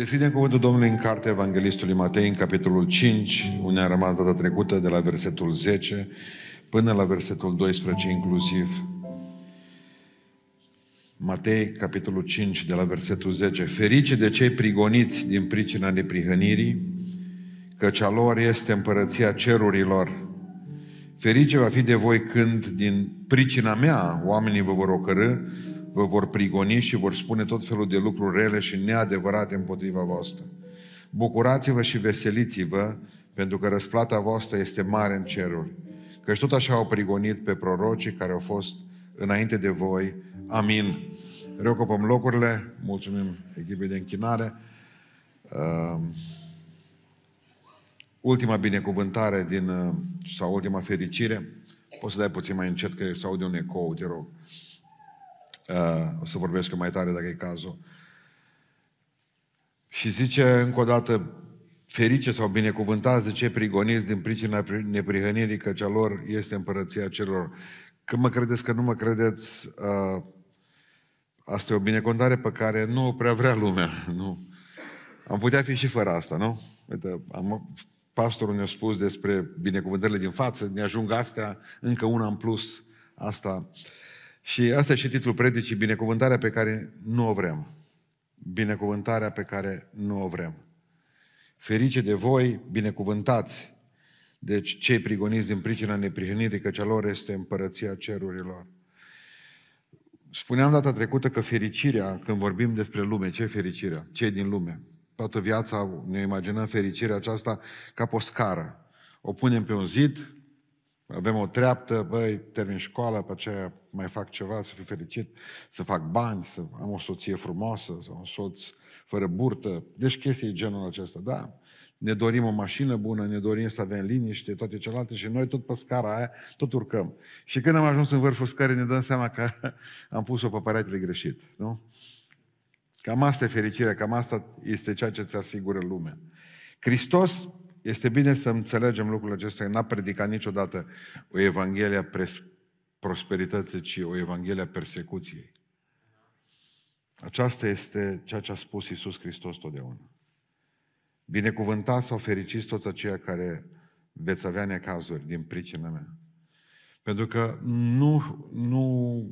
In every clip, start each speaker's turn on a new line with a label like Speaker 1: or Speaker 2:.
Speaker 1: Deschidem cuvântul Domnului în cartea Evanghelistului Matei, în capitolul 5, unde a rămas data trecută, de la versetul 10 până la versetul 12 inclusiv. Matei, capitolul 5, de la versetul 10. Ferice de cei prigoniți din pricina neprihănirii, căci a lor este împărăția cerurilor. Ferice va fi de voi când, din pricina mea, oamenii vă vor ocărâ, vă vor prigoni și vor spune tot felul de lucruri rele și neadevărate împotriva voastră. Bucurați-vă și veseliți-vă, pentru că răsplata voastră este mare în ceruri. Căci tot așa au prigonit pe prorocii care au fost înainte de voi. Amin. Reocupăm locurile, mulțumim echipei de închinare. Uh, ultima binecuvântare din, uh, sau ultima fericire, poți să dai puțin mai încet că se aude un ecou, te rog. Uh, o să vorbesc eu mai tare dacă e cazul. Și zice încă o dată, ferice sau binecuvântați de cei prigoniți din pricina neprihănirii, că cea lor este împărăția celor. Când mă credeți că nu mă credeți, uh, asta e o binecuvântare pe care nu prea vrea lumea. Nu. Am putea fi și fără asta, nu? Uite, am, pastorul ne-a spus despre binecuvântările din față, ne ajung astea, încă una în plus, asta. Și asta e și titlul predicii, binecuvântarea pe care nu o vrem. Binecuvântarea pe care nu o vrem. Ferice de voi, binecuvântați. Deci cei prigoniți din pricina neprihănirii, că lor este împărăția cerurilor. Spuneam data trecută că fericirea, când vorbim despre lume, ce fericirea? Ce din lume? Toată viața ne imaginăm fericirea aceasta ca pe o scară. O punem pe un zid, avem o treaptă, băi, termin școala, pe aceea mai fac ceva, să fiu fericit, să fac bani, să am o soție frumoasă, să am un soț fără burtă. Deci chestii genul acesta, da. Ne dorim o mașină bună, ne dorim să avem liniște, toate celelalte și noi tot pe scara aia, tot urcăm. Și când am ajuns în vârful scării, ne dăm seama că am pus-o pe paratele greșit, nu? Cam asta e fericirea, cam asta este ceea ce ți asigură lumea. Hristos este bine să înțelegem lucrul acesta. N-a predicat niciodată o Evanghelie a prosperității, ci o Evanghelie a persecuției. Aceasta este ceea ce a spus Iisus Hristos totdeauna. Binecuvântați sau fericiți toți aceia care veți avea necazuri din pricina mea. Pentru că nu, nu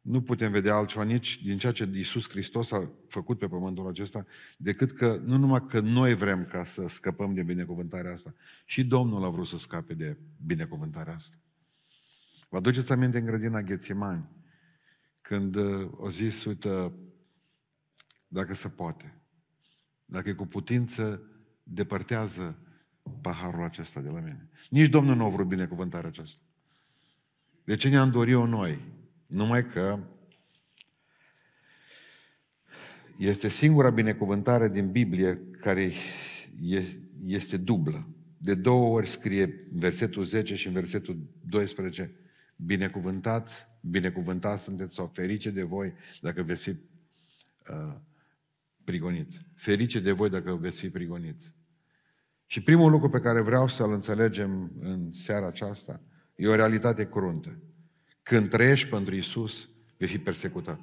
Speaker 1: nu putem vedea altceva nici din ceea ce Iisus Hristos a făcut pe pământul acesta, decât că nu numai că noi vrem ca să scăpăm de binecuvântarea asta, și Domnul a vrut să scape de binecuvântarea asta. Vă aduceți aminte în grădina Ghețimani, când uh, o zis, uite, dacă se poate, dacă e cu putință, depărtează paharul acesta de la mine. Nici Domnul nu a vrut binecuvântarea aceasta. De ce ne-am dorit-o noi? Numai că este singura binecuvântare din Biblie care este dublă. De două ori scrie versetul 10 și în versetul 12 binecuvântați, binecuvântați sunteți sau ferice de voi dacă veți fi uh, prigoniți. Ferice de voi dacă veți fi prigoniți. Și primul lucru pe care vreau să-l înțelegem în seara aceasta e o realitate cruntă. Când trăiești pentru Isus, vei fi persecutat.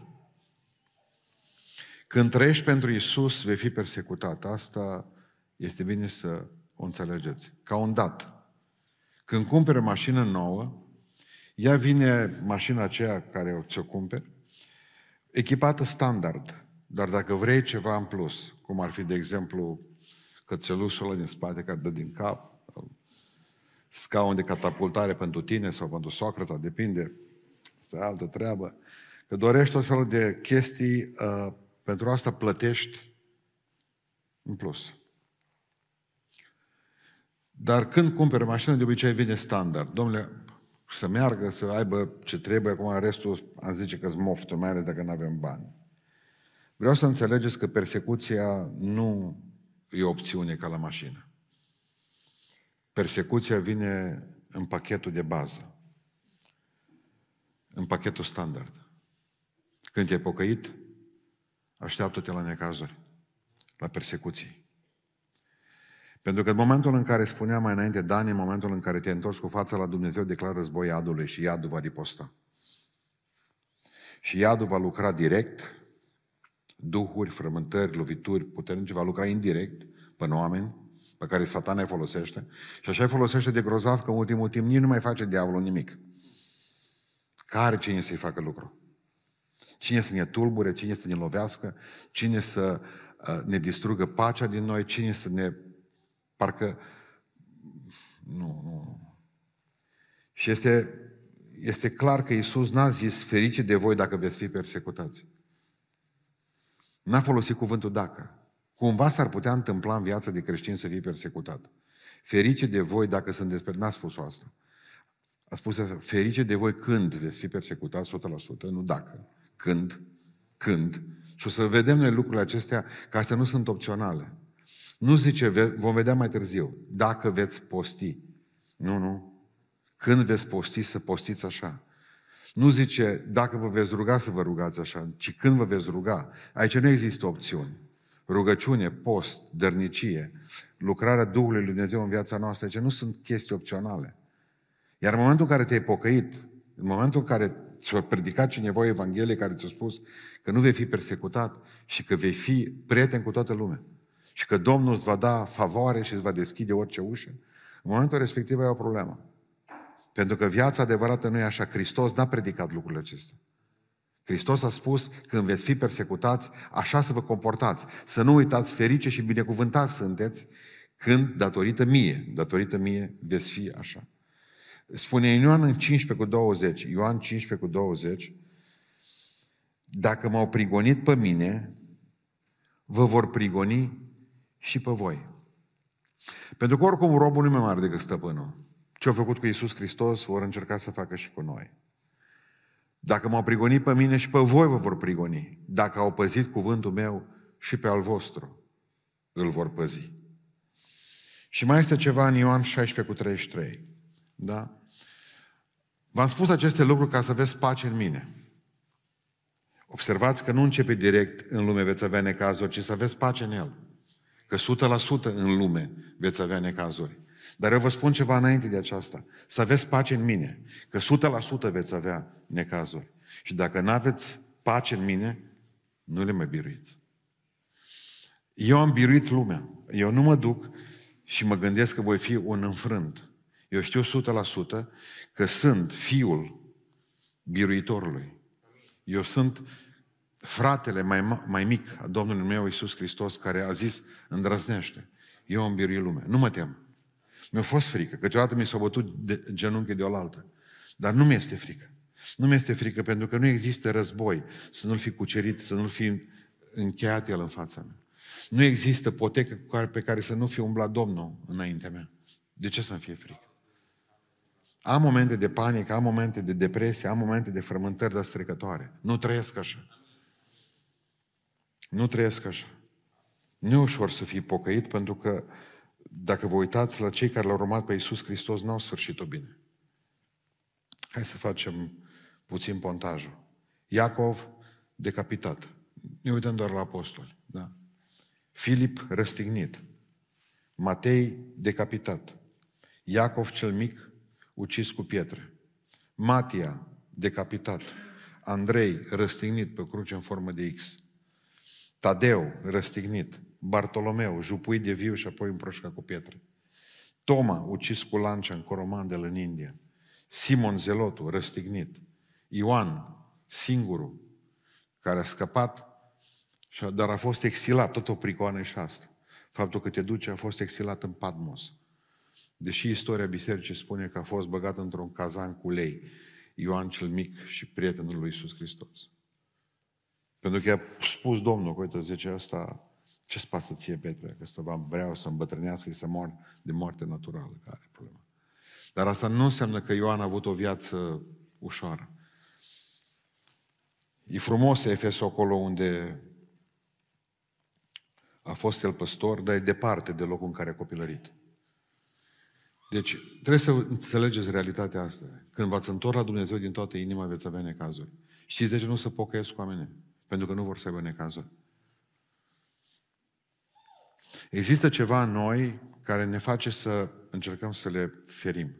Speaker 1: Când trăiești pentru Isus, vei fi persecutat. Asta este bine să o înțelegeți. Ca un dat. Când cumperi o mașină nouă, ea vine mașina aceea care ți-o cumperi, echipată standard. Dar dacă vrei ceva în plus, cum ar fi, de exemplu, cățelușul ăla din spate care dă din cap, scaun de catapultare pentru tine sau pentru socrata, depinde Asta e altă treabă. Că dorești tot felul de chestii, uh, pentru asta plătești în plus. Dar când cumperi o mașină, de obicei vine standard. Domnule, să meargă, să aibă ce trebuie, acum restul am zice că-s moftă, mai ales dacă nu avem bani. Vreau să înțelegeți că persecuția nu e o opțiune ca la mașină. Persecuția vine în pachetul de bază în pachetul standard. Când te-ai pocăit, așteaptă-te la necazuri, la persecuții. Pentru că în momentul în care spunea mai înainte Dani, în momentul în care te întors cu fața la Dumnezeu, declară război iadului și iadul va riposta. Și iadul va lucra direct, duhuri, frământări, lovituri puternice, va lucra indirect pe oameni, pe care satana îi folosește. Și așa îi folosește de grozav că în ultimul timp nici nu mai face diavolul nimic. Care cine să-i facă lucru? Cine să ne tulbure, cine să ne lovească, cine să uh, ne distrugă pacea din noi, cine să ne... Parcă... Nu, nu. Și este, este clar că Iisus n-a zis ferice de voi dacă veți fi persecutați. N-a folosit cuvântul dacă. Cumva s-ar putea întâmpla în viața de creștin să fii persecutat. Ferice de voi dacă sunt despre... N-a spus asta. A spus asta, ferice de voi când veți fi persecutat 100%, nu dacă. Când, când. Și o să vedem noi lucrurile acestea ca să nu sunt opționale. Nu zice, vom vedea mai târziu, dacă veți posti. Nu, nu. Când veți posti, să postiți așa. Nu zice, dacă vă veți ruga să vă rugați așa, ci când vă veți ruga. Aici nu există opțiuni. Rugăciune, post, dărnicie, lucrarea Duhului Lui Dumnezeu în viața noastră, aici nu sunt chestii opționale. Iar în momentul în care te-ai pocăit, în momentul în care ți-a predicat cineva o Evanghelie care ți-a spus că nu vei fi persecutat și că vei fi prieten cu toată lumea și că Domnul îți va da favoare și îți va deschide orice ușă, în momentul respectiv ai o problemă. Pentru că viața adevărată nu e așa. Hristos n-a predicat lucrurile acestea. Hristos a spus, când veți fi persecutați, așa să vă comportați. Să nu uitați ferice și binecuvântați sunteți când, datorită mie, datorită mie, veți fi așa. Spune Ioan în 15 cu 20, Ioan 15 cu 20, dacă m-au prigonit pe mine, vă vor prigoni și pe voi. Pentru că oricum robul nu e mai mare decât stăpânul. Ce a făcut cu Iisus Hristos, vor încerca să facă și cu noi. Dacă m-au prigonit pe mine și pe voi vă vor prigoni. Dacă au păzit cuvântul meu și pe al vostru, îl vor păzi. Și mai este ceva în Ioan 16 cu 33. Da? V-am spus aceste lucruri ca să aveți pace în mine. Observați că nu începe direct în lume veți avea necazuri, ci să aveți pace în el. Că 100% în lume veți avea necazuri. Dar eu vă spun ceva înainte de aceasta. Să aveți pace în mine. Că 100% veți avea necazuri. Și dacă nu aveți pace în mine, nu le mai biruiți. Eu am biruit lumea. Eu nu mă duc și mă gândesc că voi fi un înfrânt. Eu știu 100% că sunt fiul biruitorului. Eu sunt fratele mai, mai mic a Domnului meu Iisus Hristos care a zis, îndrăznește. Eu am biruit lumea. Nu mă tem. Mi-a fost frică. Câteodată mi s-a bătut de, genunchi de oaltă. Dar nu mi-este frică. Nu mi-este frică pentru că nu există război să nu-l fi cucerit, să nu-l fi încheiat el în fața mea. Nu există potecă pe care să nu fie umblat Domnul înaintea mea. De ce să-mi fie frică? Am momente de panică, am momente de depresie, am momente de frământări de strecătoare. Nu trăiesc așa. Nu trăiesc așa. Nu e ușor să fii pocăit pentru că dacă vă uitați la cei care l-au urmat pe Iisus Hristos, n-au sfârșit-o bine. Hai să facem puțin pontajul. Iacov, decapitat. Ne uităm doar la apostoli. Da? Filip, răstignit. Matei, decapitat. Iacov cel mic, ucis cu pietre. Matia, decapitat. Andrei, răstignit pe cruce în formă de X. Tadeu, răstignit. Bartolomeu, jupuit de viu și apoi împroșcat cu pietre. Toma, ucis cu lancia în Coromandel în India. Simon Zelotu, răstignit. Ioan, singurul, care a scăpat, dar a fost exilat, tot o pricoană și asta. Faptul că te duce a fost exilat în Patmos. Deși istoria bisericii spune că a fost băgat într-un cazan cu lei, Ioan cel mic și prietenul lui Iisus Hristos. Pentru că a spus Domnul, că uite, zice asta, ce-ți pasă ție, Petre, că să vreau să îmbătrânească și să mor de moarte naturală, care are problema. Dar asta nu înseamnă că Ioan a avut o viață ușoară. E frumos Efesul acolo unde a fost el păstor, dar e departe de locul în care a copilărit. Deci, trebuie să înțelegeți realitatea asta. Când v-ați întors la Dumnezeu din toată inima, veți avea necazuri. Știți de ce nu se pocăiesc oamenii? Pentru că nu vor să aibă necazuri. Există ceva în noi care ne face să încercăm să le ferim.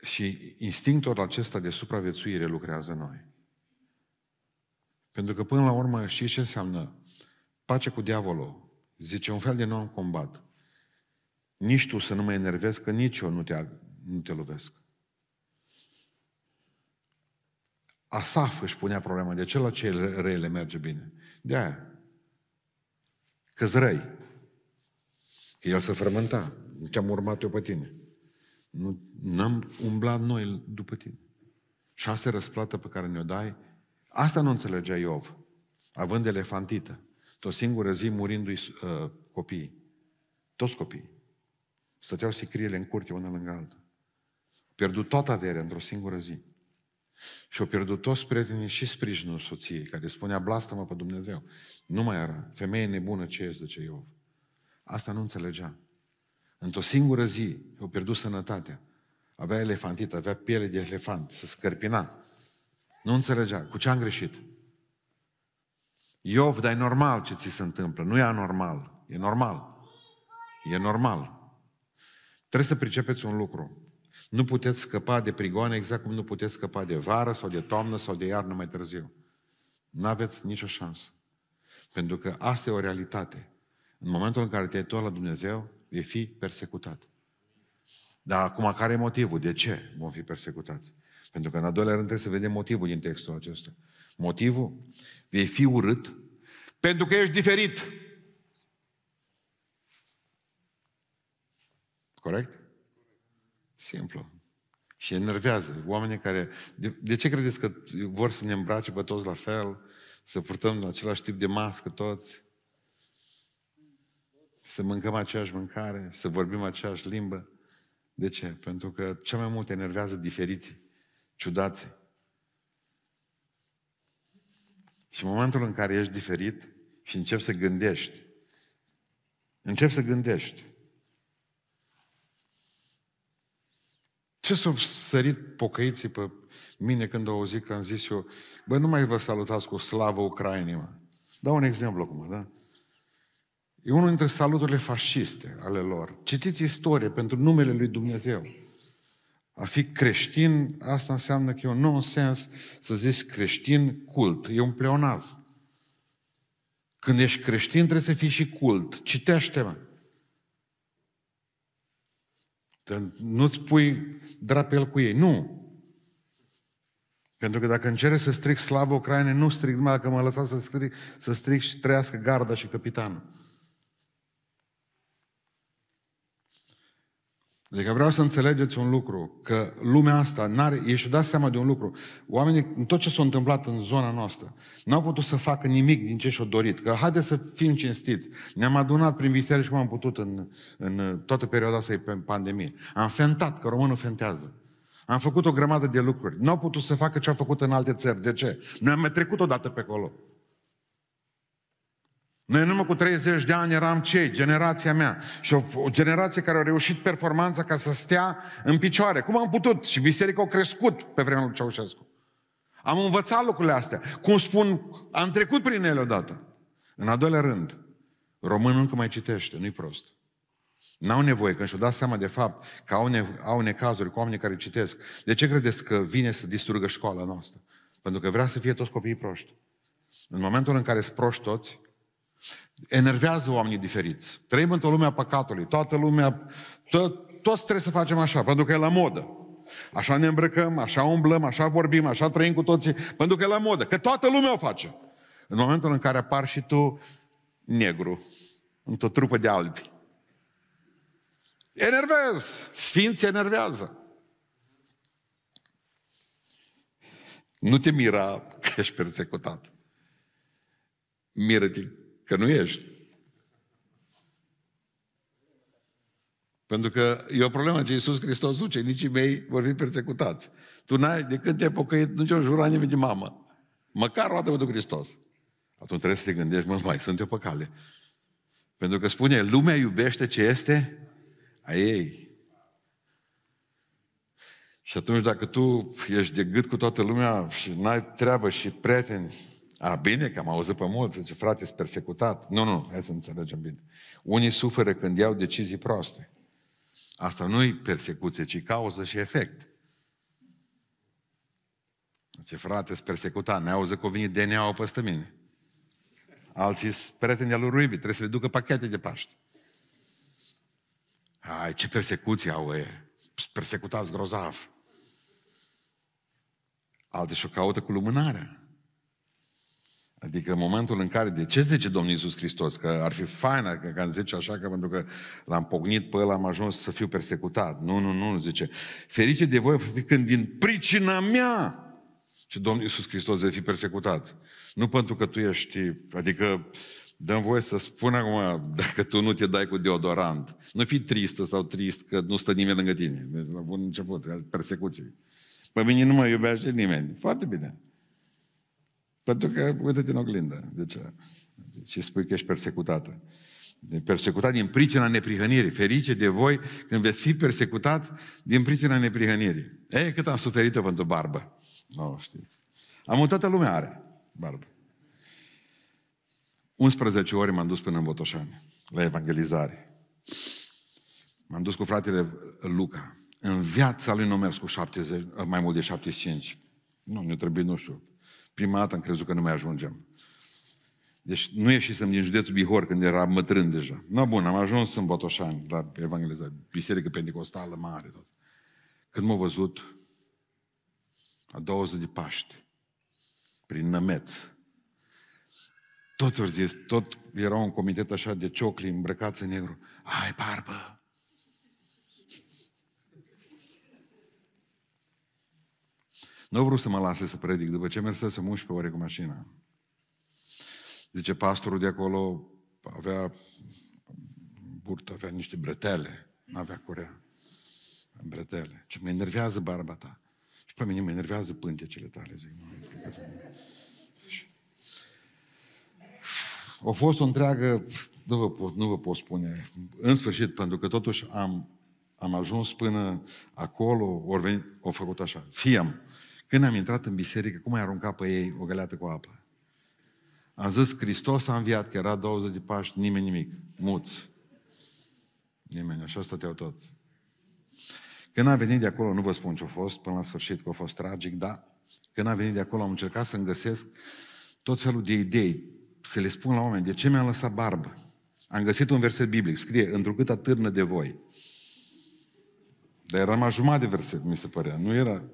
Speaker 1: Și instinctul acesta de supraviețuire lucrează în noi. Pentru că până la urmă știți ce înseamnă pace cu diavolul. Zice, un fel de non-combat. Nici tu să nu mă enervezi, că nici eu nu te, nu te lovesc. Asaf își punea problema, de ce la cei răi le merge bine? De aia. că răi. Că el se frământa. Nu te-am urmat eu pe tine. Nu am umblat noi după tine. Și asta e răsplată pe care ne-o dai. Asta nu înțelegea Iov. Având elefantită. Tot singură zi murindu-i uh, copiii. Toți copiii. Stăteau sicriele în curte una lângă alta. Pierdut toată averea într-o singură zi. Și au pierdut toți prietenii și sprijinul soției, care spunea, blastă-mă pe Dumnezeu. Nu mai era. Femeie nebună ce ești, zice Iov. Asta nu înțelegea. Într-o singură zi au pierdut sănătatea. Avea elefantit, avea piele de elefant, se scărpina. Nu înțelegea. Cu ce am greșit? Iov, dar e normal ce ți se întâmplă. Nu e anormal. E normal. E normal. Trebuie să pricepeți un lucru. Nu puteți scăpa de prigoane exact cum nu puteți scăpa de vară sau de toamnă sau de iarnă mai târziu. Nu aveți nicio șansă. Pentru că asta e o realitate. În momentul în care te-ai tot la Dumnezeu, vei fi persecutat. Dar acum care e motivul? De ce vom fi persecutați? Pentru că în al doilea rând trebuie să vedem motivul din textul acesta. Motivul? Vei fi urât pentru că ești diferit. Corect? Simplu. Și enervează oamenii care... De, de ce credeți că vor să ne îmbrace pe toți la fel? Să purtăm același tip de mască toți? Să mâncăm aceeași mâncare? Să vorbim aceeași limbă? De ce? Pentru că cel mai mult enervează diferiții, ciudații. Și în momentul în care ești diferit și începi să gândești, începi să gândești, Ce s-au sărit pocăiții pe mine când au auzit că am zis eu, bă, nu mai vă salutați cu slavă Ucrainei, mă. Dau un exemplu acum, da? E unul dintre saluturile fasciste ale lor. Citiți istorie pentru numele lui Dumnezeu. A fi creștin, asta înseamnă că e un nonsens să zici creștin cult. E un pleonaz. Când ești creștin trebuie să fii și cult. Citește-mă. Nu-ți pui drapel cu ei. Nu. Pentru că dacă încerci să stric slavă Ucraine, nu stric numai dacă mă lăsa să stric, să stric și trăiască garda și capitanul. Adică vreau să înțelegeți un lucru, că lumea asta, n-are, ei și-au dat seama de un lucru. Oamenii, în tot ce s-a întâmplat în zona noastră, n-au putut să facă nimic din ce și-au dorit. Că haide să fim cinstiți. Ne-am adunat prin biserici cum am putut în, în toată perioada asta pe pandemie. Am fentat, că românul fentează. Am făcut o grămadă de lucruri. N-au putut să facă ce au făcut în alte țări. De ce? Noi am mai trecut odată pe acolo. Noi în urmă cu 30 de ani eram cei? Generația mea. Și o, o generație care a reușit performanța ca să stea în picioare. Cum am putut? Și biserica a crescut pe vremea lui Ceaușescu. Am învățat lucrurile astea. Cum spun, am trecut prin ele odată. În al doilea rând, românul încă mai citește, nu-i prost. N-au nevoie, când și-au dat seama de fapt că au, ne, au necazuri cu oamenii care citesc. De ce credeți că vine să distrugă școala noastră? Pentru că vrea să fie toți copiii proști. În momentul în care sunt proști toți, enervează oamenii diferiți. Trăim într-o lume a păcatului. Toată lumea, to- toți trebuie să facem așa, pentru că e la modă. Așa ne îmbrăcăm, așa umblăm, așa vorbim, așa trăim cu toții, pentru că e la modă. Că toată lumea o face. În momentul în care apar și tu negru, într-o trupă de albi. Enervez! Sfinții enervează. Nu te mira că ești persecutat. Miră-te Că nu ești. Pentru că e o problemă ce Iisus Hristos zice, nicii mei vor fi persecutați. Tu n-ai, de când te-ai pocăit, nu ți-o jura nimeni de mamă. Măcar o dată cu Hristos. Atunci trebuie să te gândești, mă, mai sunt eu pe cale. Pentru că spune, lumea iubește ce este a ei. Și atunci dacă tu ești de gât cu toată lumea și n-ai treabă și prieteni, a, bine că am auzit pe mulți, zice, frate, sunt persecutat. Nu, nu, hai să înțelegem bine. Unii suferă când iau decizii proaste. Asta nu e persecuție, ci cauză și efect. Ce frate, sunt persecutat, ne auză că o venit DNA-ul peste mine. Alții sunt prieteni al lui Ruibi, trebuie să le ducă pachete de Paște. Hai, ce persecuție au ei. Persecutați grozav. Alții și-o caută cu lumânarea. Adică în momentul în care, de ce zice Domnul Iisus Hristos? Că ar fi faină că, că zice așa, că pentru că l-am pognit pe ăla, am ajuns să fiu persecutat. Nu, nu, nu, zice. Ferice de voi fi când din pricina mea și Domnul Iisus Hristos de fi persecutat. Nu pentru că tu ești, adică dăm voie să spun acum, dacă tu nu te dai cu deodorant, nu fi tristă sau trist că nu stă nimeni lângă tine. Deci, la bun început, persecuții. Pe mine nu mă iubește nimeni. Foarte bine. Pentru că, uite-te în oglindă. De ce? Și spui că ești persecutată. Persecutat din pricina neprihănirii. Ferice de voi când veți fi persecutat din pricina neprihănirii. Ei, cât am suferit pentru barbă. Nu no, știți. Am toată lumea are barbă. 11 ori m-am dus până în Botoșani, la evangelizare. M-am dus cu fratele Luca. În viața lui nu am mers cu 70, mai mult de 75. Nu, ne trebuie, nu știu. Prima dată am crezut că nu mai ajungem. Deci nu ieșisem din județul Bihor când era mătrân deja. Nu, bun, am ajuns în Botoșani, la evangelizare, biserică pentecostală mare. Tot. Când m-a văzut, a 20 de Paști, prin Nămeț, toți au zis, tot era un comitet așa de ciocli îmbrăcați în negru. Ai barbă! Nu vreau să mă lase să predic, după ce să 11 ore cu mașina. Zice, pastorul de acolo avea burtă, avea niște bretele, nu avea curea. Bretele. Ce mă enervează barba ta. Și pe mine mă enervează pântecele tale, zic. Nu, a fost o întreagă, nu vă, pot, nu vă pot spune, în sfârșit, pentru că totuși am, am ajuns până acolo, ori venit, au făcut așa. Fiam, când am intrat în biserică, cum ai aruncat pe ei o găleată cu apă? Am zis, Hristos a înviat, că era 20 de Paști, nimeni nimic, muți. Nimeni, așa stăteau toți. Când am venit de acolo, nu vă spun ce a fost, până la sfârșit, că a fost tragic, da. Când am venit de acolo, am încercat să-mi găsesc tot felul de idei, să le spun la oameni, de ce mi-am lăsat barbă? Am găsit un verset biblic, scrie, întrucât atârnă de voi. Dar era mai jumătate de verset, mi se părea. Nu era,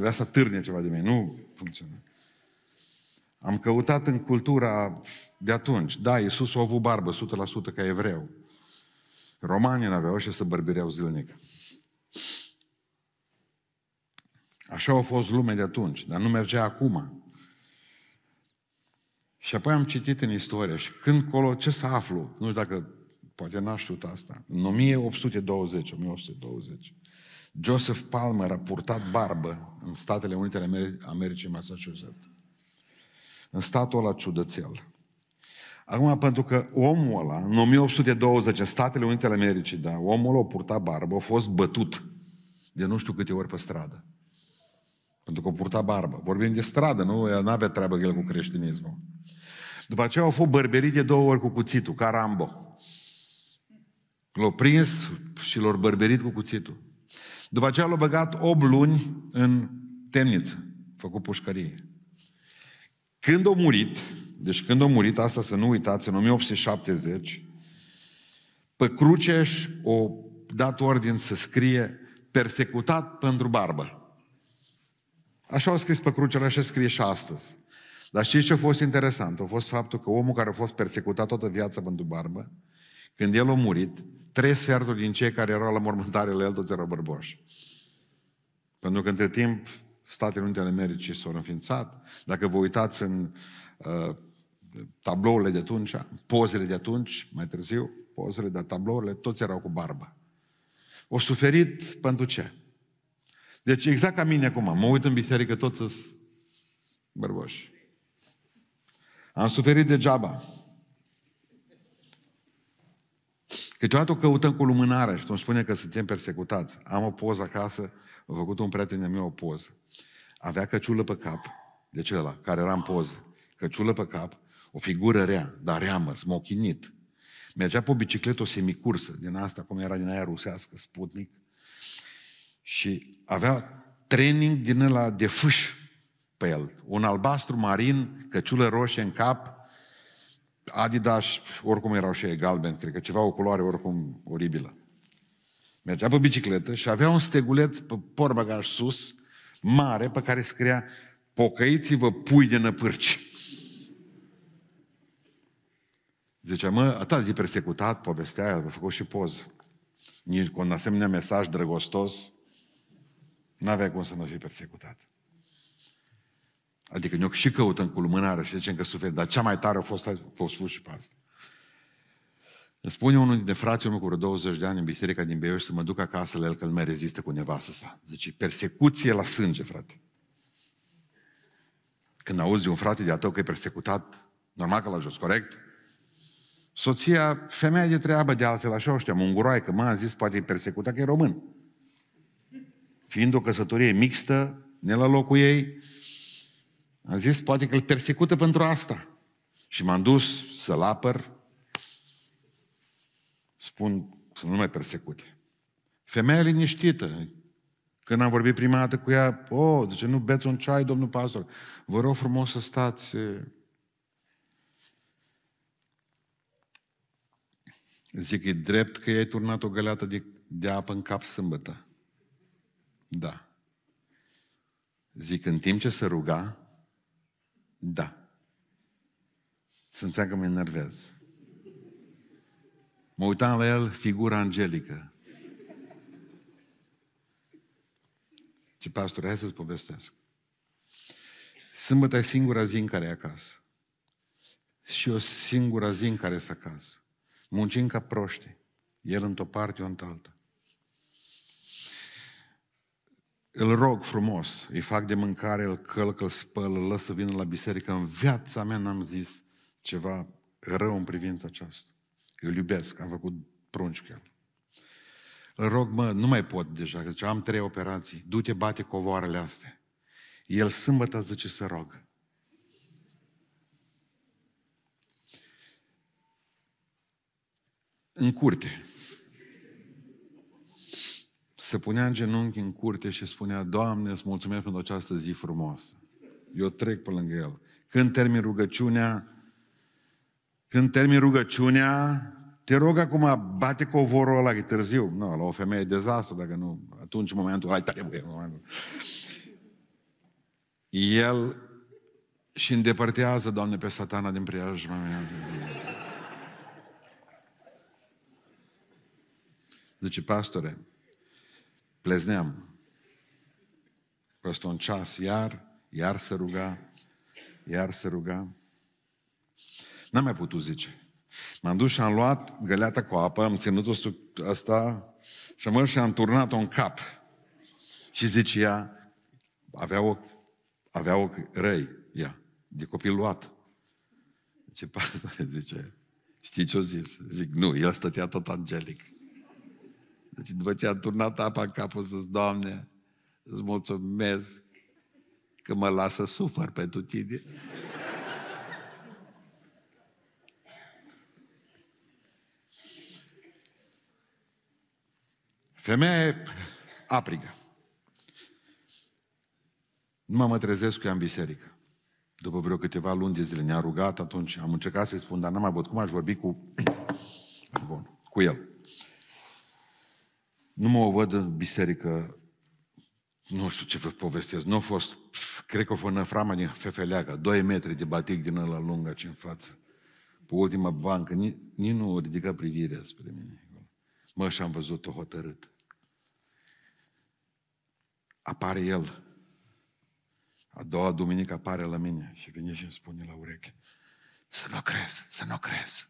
Speaker 1: trebuia să atârne ceva de mine. Nu funcționa. Am căutat în cultura de atunci. Da, Iisus a avut barbă 100% ca evreu. Romanii n-aveau și să bărbireau zilnic. Așa a fost lumea de atunci, dar nu mergea acum. Și apoi am citit în istorie și când colo, ce să aflu? Nu știu dacă, poate n-a știut asta. În 1820, 1820, Joseph Palmer a purtat barbă în Statele Unite ale Americii, Massachusetts. În statul ăla ciudățel. Acum, pentru că omul ăla, în 1820, în Statele Unite ale Americii, da, omul ăla a purtat barbă, a fost bătut de nu știu câte ori pe stradă. Pentru că a purtat barbă. Vorbim de stradă, nu? Nu avea treabă el cu creștinismul. După aceea au fost bărberit de două ori cu cuțitul, ca Rambo. L-au prins și l-au bărberit cu cuțitul. După aceea l-au băgat 8 luni în temniță, făcut pușcărie. Când a murit, deci când a murit, asta să nu uitați, în 1870, pe cruceș o dat ordin să scrie persecutat pentru barbă. Așa au scris pe cruce, așa scrie și astăzi. Dar știți ce a fost interesant? A fost faptul că omul care a fost persecutat toată viața pentru barbă, când el a murit, trei sferturi din cei care erau la mormântare la el, toți erau bărboși. Pentru că între timp Statele Unite ale Americii s-au înființat. Dacă vă uitați în uh, tablourile de atunci, pozele de atunci, mai târziu, pozele, dar tablourile, toți erau cu barbă. O suferit pentru ce? Deci exact ca mine acum, mă uit în biserică, toți sunt bărboși. Am suferit degeaba. Câteodată o căutăm cu lumânarea și îmi spune că suntem persecutați. Am o poză acasă, a făcut un prieten de meu o poză. Avea căciulă pe cap, de ăla, care era în poză. Căciulă pe cap, o figură rea, dar reamă, smochinit. Mergea pe o bicicletă, o semicursă, din asta, cum era din aia rusească, Sputnik. Și avea training din ăla de fâș pe el. Un albastru marin, căciulă roșie în cap, Adidas, oricum erau și ei galbeni, cred că ceva o culoare oricum oribilă. Mergea pe bicicletă și avea un steguleț pe porbagaj sus, mare, pe care scria Pocăiți-vă pui de năpârci. Zicea, mă, atât zi persecutat, povestea aia, a făcut și poză. Nici cu un asemenea mesaj drăgostos, n-avea cum să nu fie persecutat. Adică ne și căutăm cu lumânare și zicem că suferi, dar cea mai tare a fost, a fost spus și pe asta. Îmi spune unul dintre frații meu cu vreo 20 de ani în biserica din Beiuș să mă duc acasă la el că el mai rezistă cu nevastă sa. Zice, persecuție la sânge, frate. Când auzi de un frate de-a tău că e persecutat, normal că la jos, corect? Soția, femeia de treabă, de altfel, așa o știam, că m-a zis, poate e persecutat că e român. Fiind o căsătorie mixtă, ne la locul ei, a zis, poate că îl persecută pentru asta. Și m-am dus să-l apăr, spun să nu mai persecute. Femeia liniștită, când am vorbit prima dată cu ea, oh, de ce nu beți un ceai, domnul pastor? Vă rog frumos să stați. Zic, e drept că i-ai turnat o găleată de, de apă în cap sâmbătă. Da. Zic, în timp ce se ruga, da. Să înțelegă că mă enervez. Mă uitam la el, figura angelică. Ce pastor, hai să-ți povestesc. Sâmbătă e singura zi în care e acasă. Și o singura zi în care e acasă. Muncim ca proști. El într-o parte, eu într-alta. Îl rog frumos, îi fac de mâncare, îl călc, îl spăl, îl lăs să vină la biserică. În viața mea n-am zis ceva rău în privința aceasta. Îl iubesc, am făcut prunci cu el. Îl rog, mă, nu mai pot deja, că am trei operații, du-te, bate covoarele astea. El sâmbătă zice să rog. În curte. Se punea în genunchi în curte și spunea, Doamne, îți mulțumesc pentru această zi frumoasă. Eu trec pe lângă el. Când termin rugăciunea, când termin rugăciunea, te rog acum, bate covorul ăla, e târziu. Nu, la o femeie e dezastru, dacă nu, atunci în momentul, ai trebuie. Momentul. El și îndepărtează, Doamne, pe satana din preajma mea. Zice, pastore, plezneam. Peste un ceas, iar, iar se ruga, iar se ruga. N-am mai putut zice. M-am dus și am luat găleata cu apă, am ținut-o sub asta și am și am turnat-o în cap. Și zice ea, avea o, avea o răi, ea, de copil luat. Zice, pastore, zice, știi ce-o zis? Zic, nu, el stătea tot angelic. Deci după ce am turnat apa în capul, zis, Doamne, îți mulțumesc că mă lasă sufăr pentru tine. Femeie aprigă. Nu mă trezesc cu ea în biserică. După vreo câteva luni de zile ne-a rugat, atunci am încercat să-i spun, dar n-am mai Cum aș vorbi cu... Bun, cu el. Nu mă văd în biserică, nu știu ce vă povestesc, nu a fost, cred că a fost năframa din Fefeleaga, 2 metri de batic din ăla lung aici în față. Pe ultima bancă, nici, nici nu ridica privirea spre mine. Mă, și am văzut-o hotărât. Apare el. A doua duminică apare la mine și vine și îmi spune la ureche, să nu crezi, să nu crezi.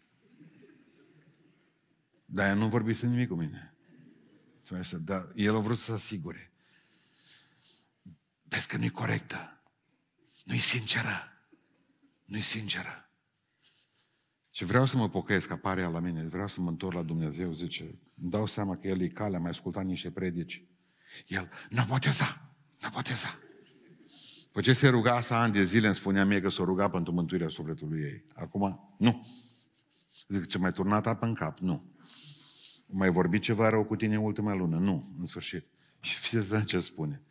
Speaker 1: Dar ea nu vorbise nimic cu mine. Dar el a vrut să se asigure. Vezi că nu-i corectă. Nu-i sinceră. Nu-i sinceră. Și vreau să mă pocăiesc, apare la mine, vreau să mă întorc la Dumnezeu, zice, îmi dau seama că el e calea, mai ascultat niște predici. El, nu boteza, nu boteza. După ce se ruga să ani de zile, îmi spunea mie că s-o ruga pentru mântuirea sufletului ei. Acum, nu. Zic, ce mai turnat apă în cap? Nu. Mai vorbit ceva rău cu tine în ultima lună? Nu, în sfârșit. Și fiți ce spune.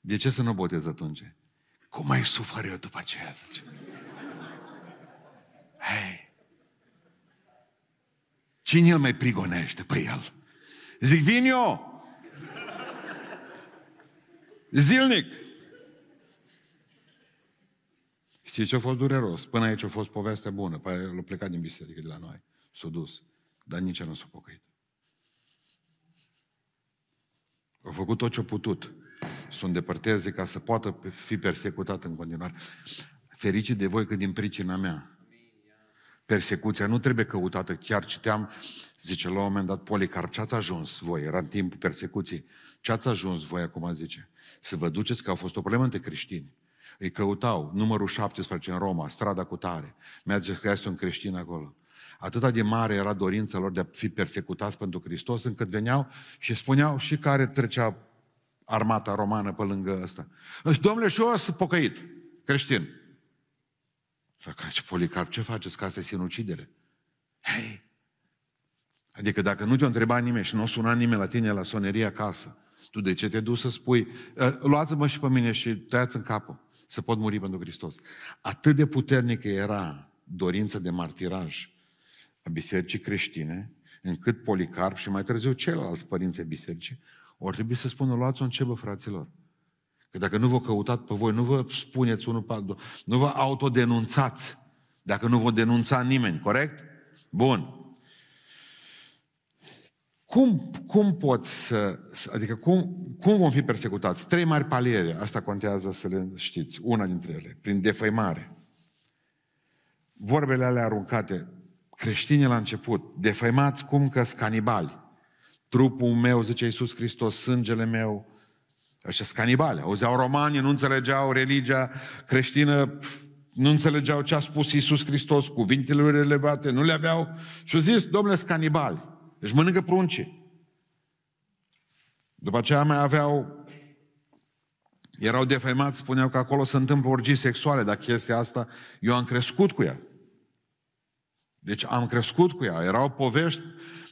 Speaker 1: De ce să nu botez atunci? Cum mai sufăr eu după aceea, zice. Hei, cine îl mai prigonește pe el? Zic, vin eu. Zilnic. Știți ce a fost dureros? Până aici a fost povestea bună. Păi l-a plecat din biserică de la noi. S-a dus. Dar nici nu s-a pocăit. A făcut tot ce a putut. Să o îndepărteze ca să poată fi persecutat în continuare. Fericit de voi că din pricina mea. Persecuția nu trebuie căutată. Chiar citeam, zice la un moment dat Policarp, ce ați ajuns voi? Era în timpul persecuției. Ce ați ajuns voi acum, zice? Să vă duceți că a fost o problemă între creștini. Îi căutau, numărul 17 în Roma, strada cu tare. Mergeți că este un creștin acolo. Atâta de mare era dorința lor de a fi persecutați pentru Hristos, încât veneau și spuneau și care trecea armata romană pe lângă ăsta. Domnule, și eu sunt pocăit, creștin. Și ce Policarp, ce faceți ca să sinucidere? Hei! Adică dacă nu te-a întrebat nimeni și nu o suna nimeni la tine la sonerie acasă, tu de ce te duci să spui, ă, luați-mă și pe mine și tăiați în capul, să pot muri pentru Hristos. Atât de puternică era dorința de martiraj a bisericii creștine, încât Policarp și mai târziu ceilalți părinți ai bisericii, ori trebui să spună, luați-o în cebă, fraților. Că dacă nu vă căutat pe voi, nu vă spuneți unul pe altul, nu vă autodenunțați, dacă nu vă denunța nimeni, corect? Bun. Cum, cum poți să, adică cum, cum vom fi persecutați? Trei mari paliere, asta contează să le știți, una dintre ele, prin defăimare. Vorbele alea aruncate, creștinii la început, defăimați cum că canibali. Trupul meu, zice Iisus Hristos, sângele meu, Așa canibale. Auzeau romani, nu înțelegeau religia creștină, nu înțelegeau ce a spus Iisus Hristos, cuvintele relevate, nu le aveau. Și au zis, domnule, canibali. Deci mănâncă prunci. După aceea mai aveau erau defaimați, spuneau că acolo se întâmplă orgii sexuale, dar chestia asta, eu am crescut cu ea. Deci am crescut cu ea. Erau povești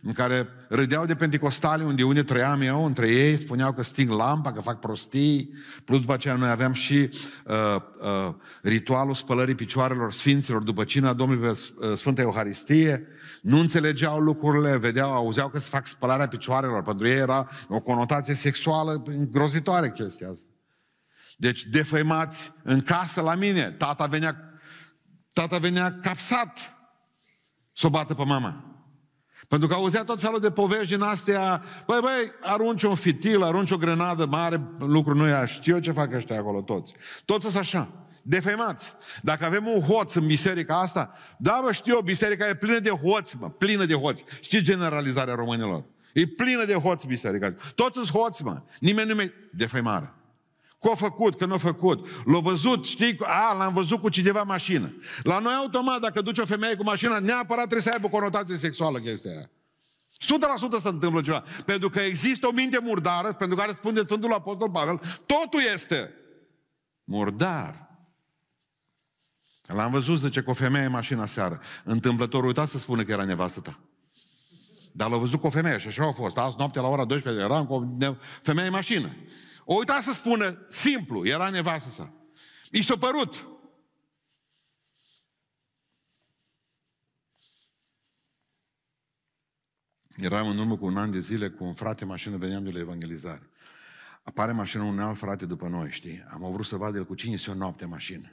Speaker 1: în care râdeau de pentecostali unde unde trăiam eu, între ei, spuneau că sting lampa, că fac prostii, plus după aceea noi aveam și uh, uh, ritualul spălării picioarelor sfinților după cina Domnului pe uh, Sfânta Euharistie, nu înțelegeau lucrurile, vedeau, auzeau că se fac spălarea picioarelor, pentru ei era o conotație sexuală îngrozitoare chestia asta. Deci defăimați în casă la mine, tata venea, tata venea capsat să o bată pe mama. Pentru că auzea tot felul de povești din astea, băi, băi, arunci un fitil, arunci o grenadă mare, lucru nu e Știu ce fac ăștia acolo toți. Toți sunt așa, defemați. Dacă avem un hoț în biserica asta, da, bă, știu, biserica e plină de hoți, mă, plină de hoți. Știi generalizarea românilor? E plină de hoți biserica. Toți sunt hoți, mă. Nimeni nu mai... Defăimare. Că a făcut, că nu a făcut. L-a văzut, știi, a, l-am văzut cu cineva mașină. La noi automat, dacă duci o femeie cu mașina, neapărat trebuie să aibă conotație sexuală chestia aia. 100% se întâmplă ceva. Pentru că există o minte murdară, pentru care spune Sfântul Apostol Pavel, totul este murdar. L-am văzut, zice, cu o femeie în mașina seară. Întâmplător, uita să spună că era nevastă ta. Dar l-a văzut cu o femeie și așa a fost. Azi noapte la ora 12 era cu o femeie în mașină. O uita să spună simplu, era nevastă sa. I s-a părut. Eram în urmă cu un an de zile cu un frate mașină, veneam de la evangelizare. Apare mașina un alt frate după noi, știi? Am vrut să vad el cu cine se o noapte mașină.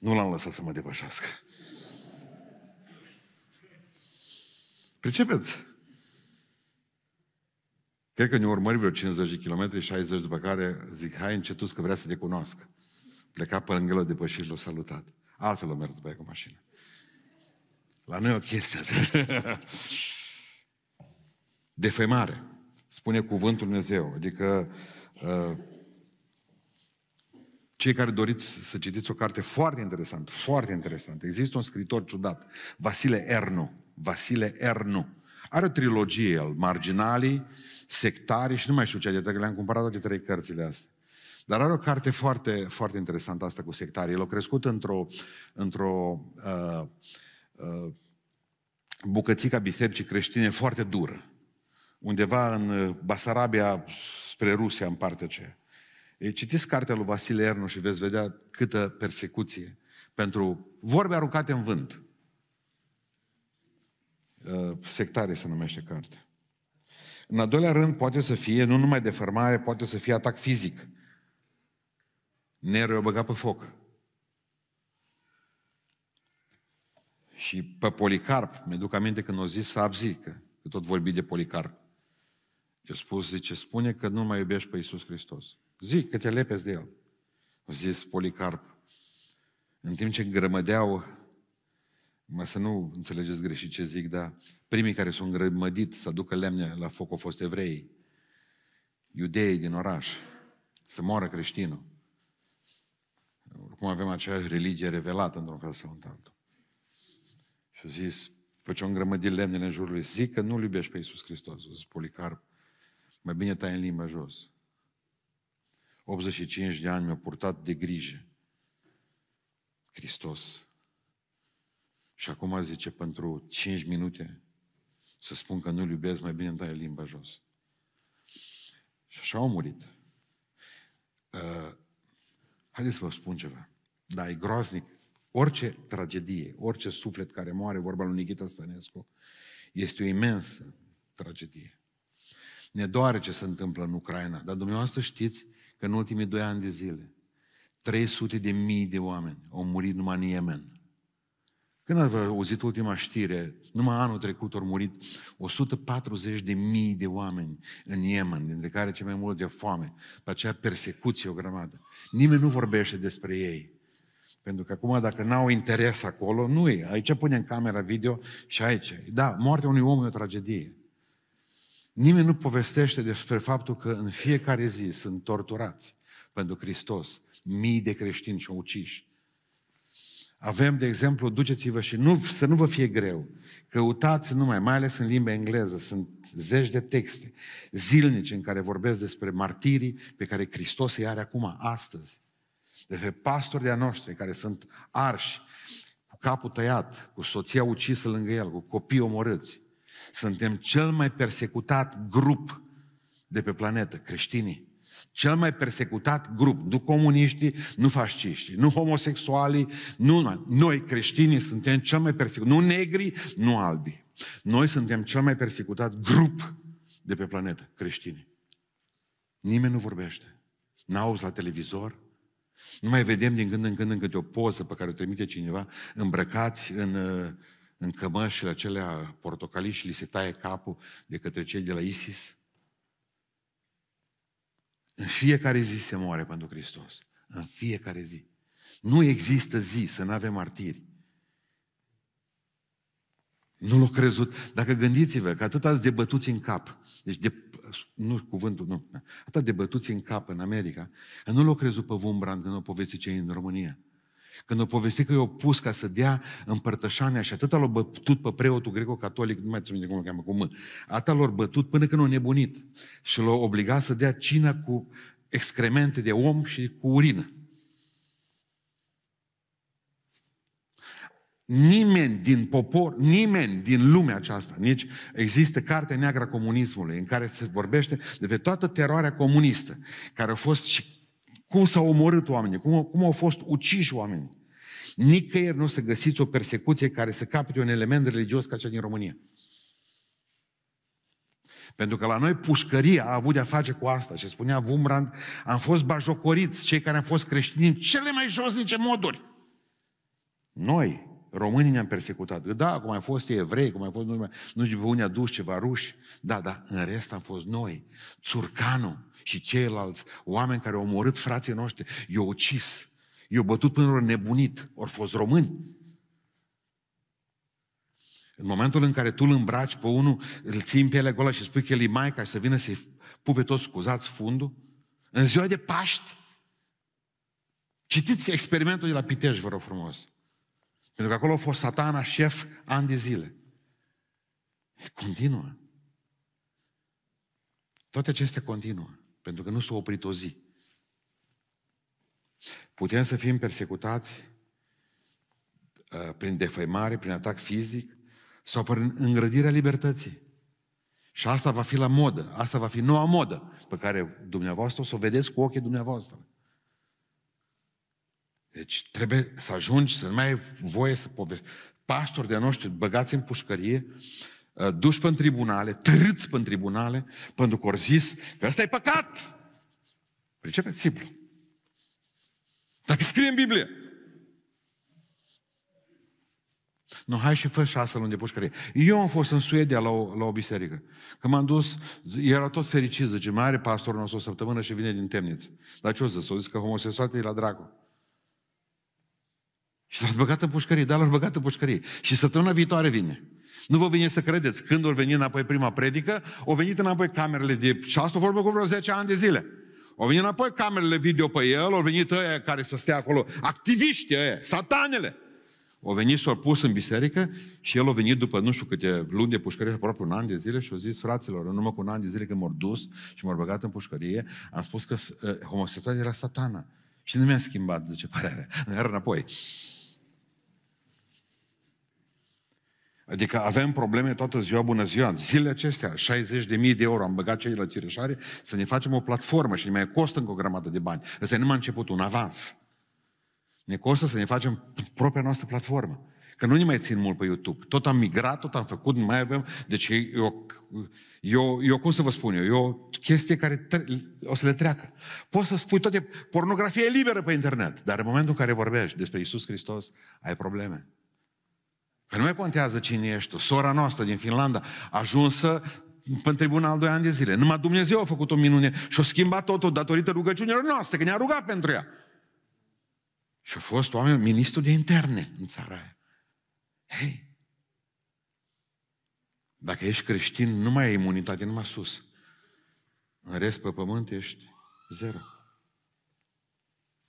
Speaker 1: Nu l-am lăsat să mă depășească. Pricepeți? Cred că ne urmări vreo 50 de kilometri, 60, după care zic, hai încetus că vrea să te cunosc. Pleca pe lângă el depășit și l-a salutat. Altfel o mers după aia cu mașină. La noi o chestie. Defemare. Spune cuvântul Dumnezeu. Adică uh, cei care doriți să citiți o carte foarte interesantă, foarte interesantă. Există un scriitor ciudat, Vasile Ernu. Vasile Ernu. Are o trilogie, el, Marginalii, sectarii și nu mai știu ce de le-am cumpărat de trei cărțile astea. Dar are o carte foarte, foarte interesantă asta cu sectarii. El a crescut într-o, într-o uh, uh, bucățică a bisericii creștine foarte dură. Undeva în Basarabia, spre Rusia, în partea aceea. Citiți cartea lui Vasile Ernu și veți vedea câtă persecuție pentru vorbe aruncate în vânt. Sectare se numește cartea. În al doilea rând, poate să fie, nu numai deformare, poate să fie atac fizic. Nero i-a băgat pe foc. Și pe Policarp, mi-aduc aminte când o zis Sabzi, că, că tot vorbi de Policarp. Eu spus, zice, spune că nu mai iubești pe Iisus Hristos. Zic că te lepezi de El. O zis Policarp. În timp ce grămădeau, mă să nu înțelegeți greșit ce zic, dar primii care s-au îngrămădit să aducă lemne la foc au fost evrei, iudeii din oraș, să moară creștinul. Cum avem aceeași religie revelată într-un fel sau într-altul. Și a zis, pe ce o îngrămădit lemnele în jurul lui, zic că nu-L iubești pe Iisus Hristos. A zis Policarp, mai bine tai în limba jos. 85 de ani mi-a purtat de grijă. Hristos. Și acum zice, pentru 5 minute să spun că nu-L iubesc, mai bine îmi taie limba jos. Și așa au murit. Uh, haideți să vă spun ceva. Da, e groaznic. Orice tragedie, orice suflet care moare, vorba lui Nikita Stănescu, este o imensă tragedie. Ne doare ce se întâmplă în Ucraina, dar dumneavoastră știți că în ultimii doi ani de zile 300 de mii de oameni au murit numai în Yemen. Când ați auzit ultima știre, numai anul trecut au murit 140 de mii de oameni în Yemen, dintre care cei mai mult de foame, pe aceea persecuție o grămadă. Nimeni nu vorbește despre ei. Pentru că acum, dacă n-au interes acolo, nu e. Aici punem camera video și aici. Da, moartea unui om e o tragedie. Nimeni nu povestește despre faptul că în fiecare zi sunt torturați pentru Hristos mii de creștini și uciși. Avem, de exemplu, duceți-vă și nu, să nu vă fie greu. Căutați numai, mai ales în limba engleză, sunt zeci de texte zilnice în care vorbesc despre martirii pe care Hristos îi are acum, astăzi. Despre pastorii de noștri care sunt arși, cu capul tăiat, cu soția ucisă lângă el, cu copii omorâți. Suntem cel mai persecutat grup de pe planetă, creștinii. Cel mai persecutat grup, nu comuniștii, nu fasciștii, nu homosexualii, nu noi creștinii suntem cel mai persecutat, nu negri, nu albi. Noi suntem cel mai persecutat grup de pe planetă, creștinii. Nimeni nu vorbește. N-auzi la televizor, nu mai vedem din când în când în câte o poză pe care o trimite cineva îmbrăcați în, în cămășile acelea portocalii și li se taie capul de către cei de la ISIS. În fiecare zi se moare pentru Hristos. În fiecare zi. Nu există zi să nu avem martiri. Nu l-au crezut. Dacă gândiți-vă că atât ați debătuți în cap, deci de, nu cuvântul, nu, atât debătuți în cap în America, nu l-au crezut pe Wumbrand când au povestit ce în România. Când o povesti că i-au pus ca să dea împărtășania și atâta l-au bătut pe preotul greco-catolic, nu mai țin cum îl cheamă, cu mă, atâta l-au bătut până când au nebunit și l-au obligat să dea cină cu excremente de om și cu urină. Nimeni din popor, nimeni din lumea aceasta, nici există cartea neagră a comunismului, în care se vorbește de toată teroarea comunistă, care a fost și cum s-au omorât oamenii, cum, cum au fost uciși oamenii. Nicăieri nu o să găsiți o persecuție care să capete un element religios ca cea din România. Pentru că la noi pușcăria a avut de-a face cu asta și spunea Wumbrand, am fost bajocoriți, cei care am fost creștini, în cele mai josnice moduri. Noi, românii ne-am persecutat. Da, cum ai fost evrei, cum ai fost, nu, nu știu, unii adus ceva ruși. Da, da, în rest am fost noi. Țurcanu și ceilalți oameni care au omorât frații noștri, i-au ucis, i-au bătut până au nebunit, ori fost români. În momentul în care tu îl îmbraci pe unul, îl ții în pielea goală și spui că el e maica și să vină să-i pupe toți scuzați fundul, în ziua de Paști, citiți experimentul de la Pitești, vă rog frumos. Pentru că acolo a fost satana șef ani de zile. Continuă. Toate acestea continuă, pentru că nu s-a oprit o zi. Putem să fim persecutați uh, prin defăimare, prin atac fizic sau prin îngrădirea libertății. Și asta va fi la modă. Asta va fi noua modă pe care dumneavoastră o să o vedeți cu ochii dumneavoastră. Deci trebuie să ajungi, să nu mai ai voie să povesti. Pastori de noștri băgați în pușcărie, uh, duși pe în tribunale, târâți pe în tribunale, pentru că au zis că ăsta e păcat. Pricepeți? Simplu. Dacă scrie în Biblie. Nu, hai și fă șase luni de pușcărie. Eu am fost în Suedia la o, la o biserică. Când m-am dus, era tot fericit, zice, mai are pastorul nostru o săptămână și vine din temniță. Dar ce o zis? O zis că homosexualitatea e la dracu. Și l-ați băgat în pușcărie, dar l-ați băgat în pușcărie. Și săptămâna viitoare vine. Nu vă vine să credeți, când ori veni înapoi prima predică, au venit înapoi camerele de... Și asta vorbă cu vreo 10 ani de zile. Au venit înapoi camerele video pe el, au venit ăia care să stea acolo, activiștii ăia, satanele. Au venit, s-au pus în biserică și el a venit după nu știu câte luni de pușcărie, aproape un an de zile și a zis, fraților, în urmă cu un an de zile când m-au dus și m-au băgat în pușcărie, am spus că uh, homosexualitatea era satana. Și nu mi-a schimbat, zice, părerea. Iar înapoi. Adică avem probleme toată ziua, bună ziua. Zilele acestea, 60 de mii de euro am băgat cei la Cireșare să ne facem o platformă și ne mai costă încă o grămadă de bani. Ăsta e numai început, un avans. Ne costă să ne facem propria noastră platformă. Că nu ne mai țin mult pe YouTube. Tot am migrat, tot am făcut, nu mai avem... Deci eu, eu, eu cum să vă spun eu, e o chestie care tre- o să le treacă. Poți să spui toate... Pornografie liberă pe internet, dar în momentul în care vorbești despre Isus Hristos, ai probleme. Că nu mai contează cine ești tu. Sora noastră din Finlanda a ajunsă în tribunal doi ani de zile. Numai Dumnezeu a făcut o minune și a schimbat totul datorită rugăciunilor noastre, că ne-a rugat pentru ea. Și a fost oameni, ministru de interne în țara aia. Hei, dacă ești creștin, nu mai ai imunitate, numai sus. În rest, pe pământ ești zero.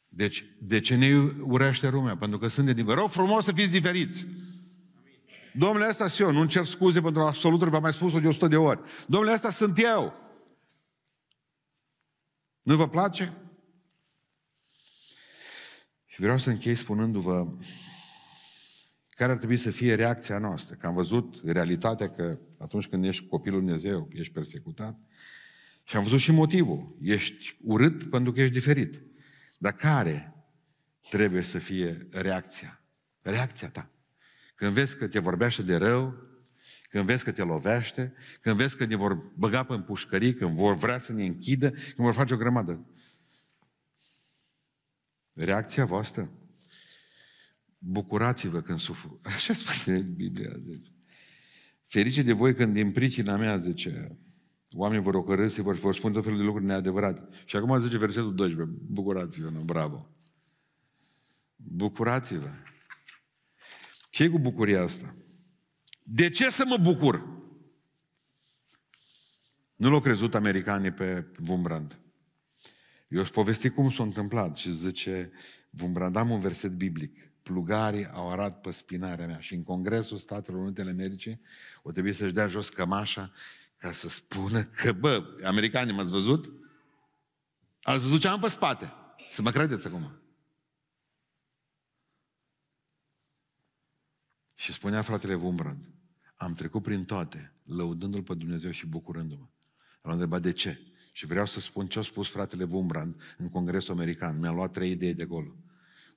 Speaker 1: Deci, de ce ne urește lumea? Pentru că sunt de din... Rău frumos să fiți diferiți. Domnule, asta sunt eu, nu cer scuze pentru absoluturi, v-am mai spus-o de 100 de ori. Domnule, asta sunt eu. Nu vă place? Și vreau să închei spunându-vă care ar trebui să fie reacția noastră. Că am văzut realitatea că atunci când ești copilul Dumnezeu, ești persecutat. Și am văzut și motivul. Ești urât pentru că ești diferit. Dar care trebuie să fie reacția? Reacția ta. Când vezi că te vorbește de rău, când vezi că te lovește, când vezi că ne vor băga pe pușcării, când vor vrea să ne închidă, când vor face o grămadă. Reacția voastră? Bucurați-vă când suflu. Așa spune Biblia. Deci. Ferice de voi când din pricina mea, zice, oamenii vor ocărâți, vor, vor spune tot felul de lucruri neadevărate. Și acum zice versetul 12, bucurați-vă, nu? bravo. Bucurați-vă. Ce cu bucuria asta? De ce să mă bucur? Nu l-au crezut americanii pe Wumbrand. Eu îți povesti cum s-a întâmplat și zice, Wumbrand, am un verset biblic. Plugarii au arat pe spinarea mea și în Congresul Statelor Unite ale Americii o trebuie să-și dea jos cămașa ca să spună că, bă, americanii m-ați văzut? Ați văzut ce am pe spate? Să mă credeți acum. Și spunea fratele Wumbrand, am trecut prin toate, lăudându-L pe Dumnezeu și bucurându-mă. L-am întrebat de ce. Și vreau să spun ce a spus fratele Wumbrand în Congresul American. Mi-a luat trei idei de acolo.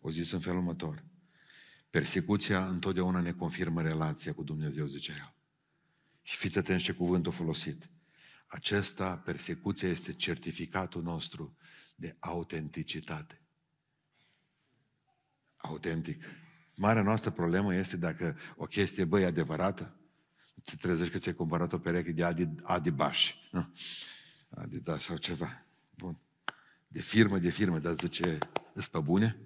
Speaker 1: O zis în felul următor. Persecuția întotdeauna ne confirmă relația cu Dumnezeu, zice el. Și fiți atenți ce cuvânt folosit. Acesta, persecuția, este certificatul nostru de autenticitate. Autentic. Marea noastră problemă este dacă o chestie, băi, adevărată, te trezești că ți-ai cumpărat o pereche de Adi, Adibaș. Nu? Adidas sau ceva. Bun. De firmă, de firmă, dar zice, îți pe bune?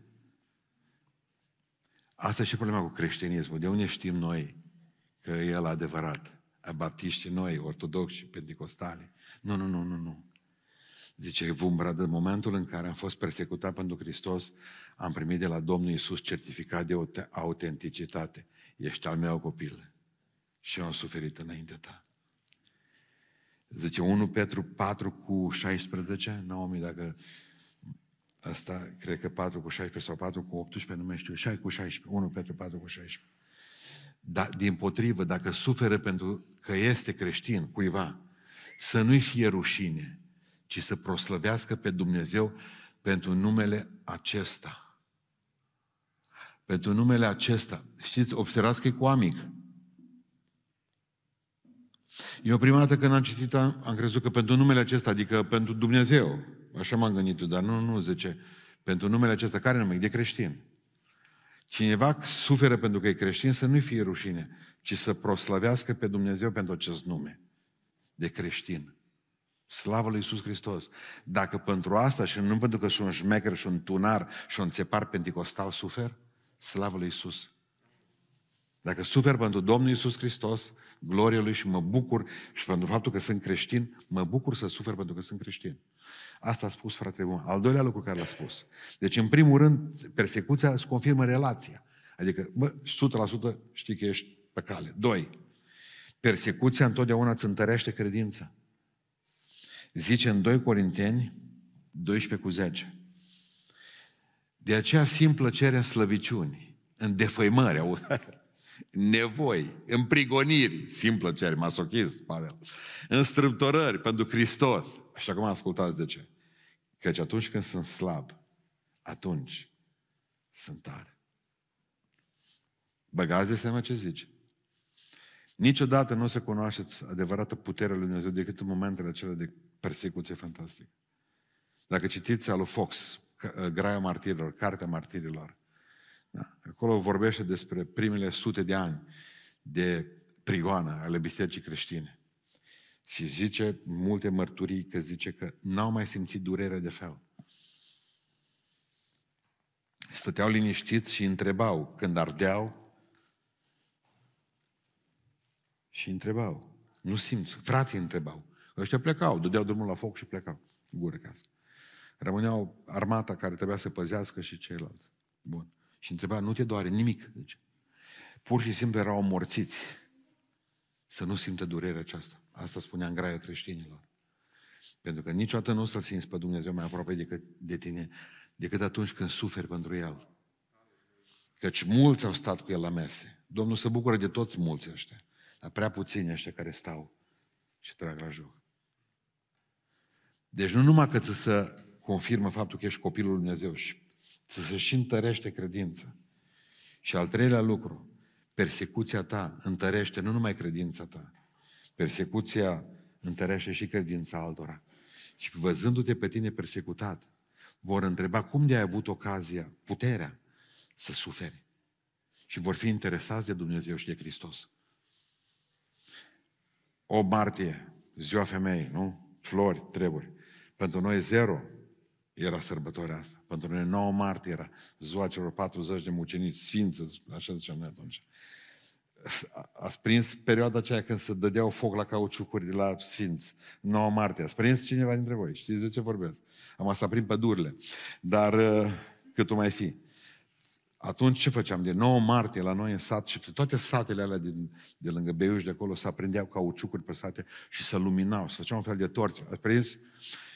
Speaker 1: Asta e și problema cu creștinismul. De unde știm noi că e el adevărat? Baptiști noi, ortodoxi, pentecostali. Nu, nu, nu, nu, nu. Zice Vumbra, de momentul în care am fost persecutat pentru Hristos, am primit de la Domnul Iisus certificat de autenticitate. Ești al meu copil. Și eu am suferit înainte ta. Zice 1 Petru 4 cu 16, Naomi, dacă asta, cred că 4 cu 16 sau 4 cu 18, nu mai știu, 6 cu 16, 1 Petru 4 cu 16. Dar, din potrivă, dacă suferă pentru că este creștin cuiva, să nu-i fie rușine, ci să proslăvească pe Dumnezeu pentru numele acesta. Pentru numele acesta. Știți, observați că e cu amic. Eu prima dată când am citit am crezut că pentru numele acesta, adică pentru Dumnezeu, așa m-am gândit dar nu, nu, zice, pentru numele acesta, care nume? De creștin. Cineva suferă pentru că e creștin să nu-i fie rușine, ci să proslăvească pe Dumnezeu pentru acest nume de creștin. Slavă lui Iisus Hristos! Dacă pentru asta și nu pentru că sunt un șmecher și un tunar și un țepar pentecostal sufer, slavă lui Iisus! Dacă sufer pentru Domnul Iisus Hristos, gloria Lui și mă bucur și pentru faptul că sunt creștin, mă bucur să sufer pentru că sunt creștin. Asta a spus fratele bun. Al doilea lucru care l-a spus. Deci, în primul rând, persecuția îți confirmă relația. Adică, bă, 100% știi că ești pe cale. Doi, persecuția întotdeauna îți întărește credința. Zice în 2 Corinteni 12 cu 10. De aceea simplă cere în slăviciuni, în defăimări, au, nevoi, în prigoniri, simplă cere, masochist, Pavel, în strâmtorări pentru Hristos. Așa cum ascultați de ce? Căci atunci când sunt slab, atunci sunt tare. Băgați de seama ce zice. Niciodată nu o să cunoașteți adevărată puterea lui Dumnezeu decât în momentele acelea de persecuție fantastică. Dacă citiți alu Fox, Graia Martirilor, Cartea Martirilor, da, acolo vorbește despre primele sute de ani de prigoană ale bisericii creștine. Și zice multe mărturii că zice că n-au mai simțit durere de fel. Stăteau liniștiți și întrebau când ardeau și întrebau. Nu simți. Frații întrebau. Ăștia plecau, dădeau drumul la foc și plecau. Gură casă. Rămâneau armata care trebuia să păzească și ceilalți. Bun. Și întreba, nu te doare nimic. Deci, pur și simplu erau morțiți să nu simtă durerea aceasta. Asta spunea în graia creștinilor. Pentru că niciodată nu o să simți pe Dumnezeu mai aproape decât de tine, decât atunci când suferi pentru El. Căci mulți au stat cu El la mese. Domnul se bucură de toți mulți ăștia, dar prea puțini ăștia care stau și trag la joc. Deci nu numai că ți să confirmă faptul că ești copilul lui Dumnezeu și ți se și întărește credința. Și al treilea lucru, persecuția ta întărește nu numai credința ta, persecuția întărește și credința altora. Și văzându-te pe tine persecutat, vor întreba cum de ai avut ocazia, puterea să suferi. Și vor fi interesați de Dumnezeu și de Hristos. O martie, ziua femeii, nu? Flori, treburi. Pentru noi zero era sărbătoarea asta. Pentru noi 9 martie era ziua celor 40 de mucenici, sfință, așa ziceam noi atunci. Ați prins perioada aceea când se dădeau foc la cauciucuri de la Sfinți, 9 martie. Ați prins cineva dintre voi? Știți de ce vorbesc? Am să prind pădurile. Dar uh, cât o mai fi. Atunci ce făceam? De 9 martie la noi în sat și toate satele alea din, de lângă Beiuș de acolo se aprindeau cauciucuri pe sate și se luminau. Se făceau un fel de torți. Ați prins?